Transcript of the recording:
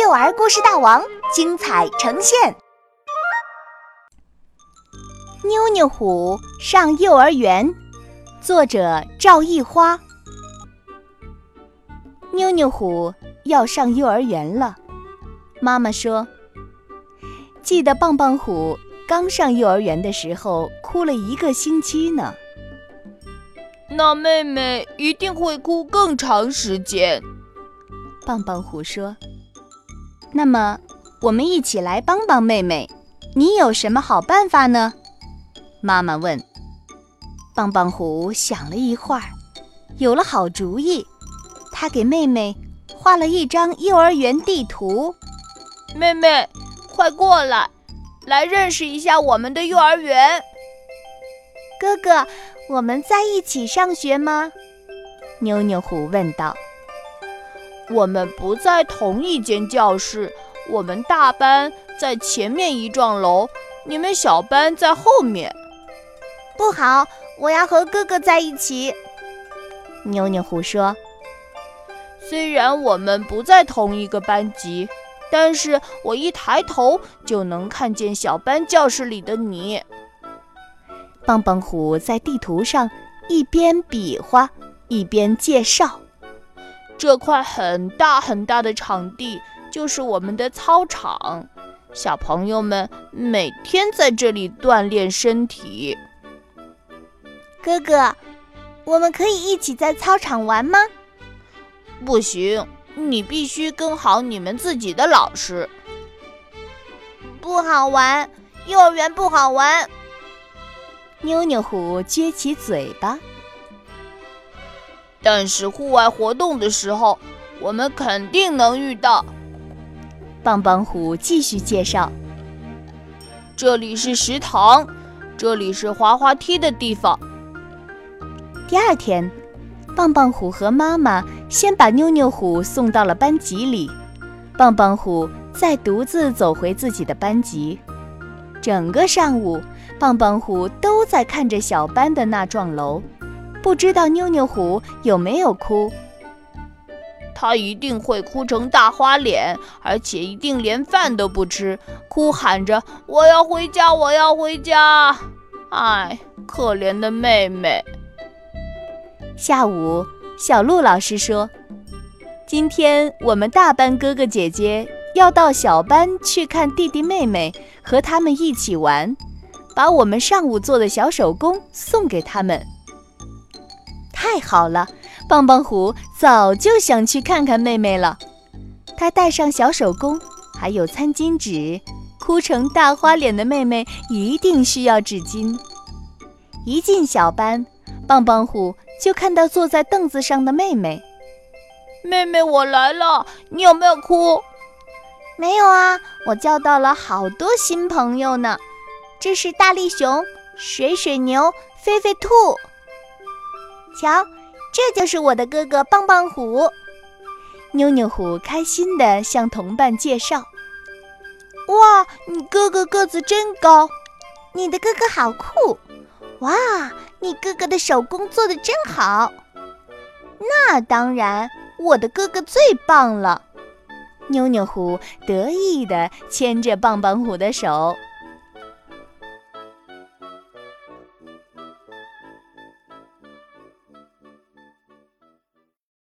幼儿故事大王精彩呈现。妞妞虎上幼儿园，作者赵一花。妞妞虎要上幼儿园了，妈妈说：“记得棒棒虎刚上幼儿园的时候，哭了一个星期呢。”那妹妹一定会哭更长时间。棒棒虎说：“那么，我们一起来帮帮妹妹。你有什么好办法呢？”妈妈问。棒棒虎想了一会儿，有了好主意。他给妹妹画了一张幼儿园地图。妹妹，快过来，来认识一下我们的幼儿园。哥哥。我们在一起上学吗？妞妞虎问道。我们不在同一间教室，我们大班在前面一幢楼，你们小班在后面。不好，我要和哥哥在一起。妞妞虎说。虽然我们不在同一个班级，但是我一抬头就能看见小班教室里的你。棒棒虎在地图上一边比划一边介绍：“这块很大很大的场地就是我们的操场，小朋友们每天在这里锻炼身体。”哥哥，我们可以一起在操场玩吗？不行，你必须跟好你们自己的老师。不好玩，幼儿园不好玩。妞妞虎撅起嘴巴，但是户外活动的时候，我们肯定能遇到。棒棒虎继续介绍：“这里是食堂，这里是滑滑梯的地方。”第二天，棒棒虎和妈妈先把妞妞虎送到了班级里，棒棒虎再独自走回自己的班级。整个上午。棒棒虎都在看着小班的那幢楼，不知道妞妞虎有没有哭。他一定会哭成大花脸，而且一定连饭都不吃，哭喊着：“我要回家，我要回家！”哎，可怜的妹妹。下午，小鹿老师说：“今天我们大班哥哥姐姐要到小班去看弟弟妹妹，和他们一起玩。”把我们上午做的小手工送给他们，太好了！棒棒虎早就想去看看妹妹了。他带上小手工，还有餐巾纸，哭成大花脸的妹妹一定需要纸巾。一进小班，棒棒虎就看到坐在凳子上的妹妹。妹妹，我来了，你有没有哭？没有啊，我交到了好多新朋友呢。这是大力熊、水水牛、菲菲兔。瞧，这就是我的哥哥棒棒虎。妞妞虎开心地向同伴介绍：“哇，你哥哥个子真高！你的哥哥好酷！哇，你哥哥的手工做的真好！那当然，我的哥哥最棒了。”妞妞虎得意地牵着棒棒虎的手。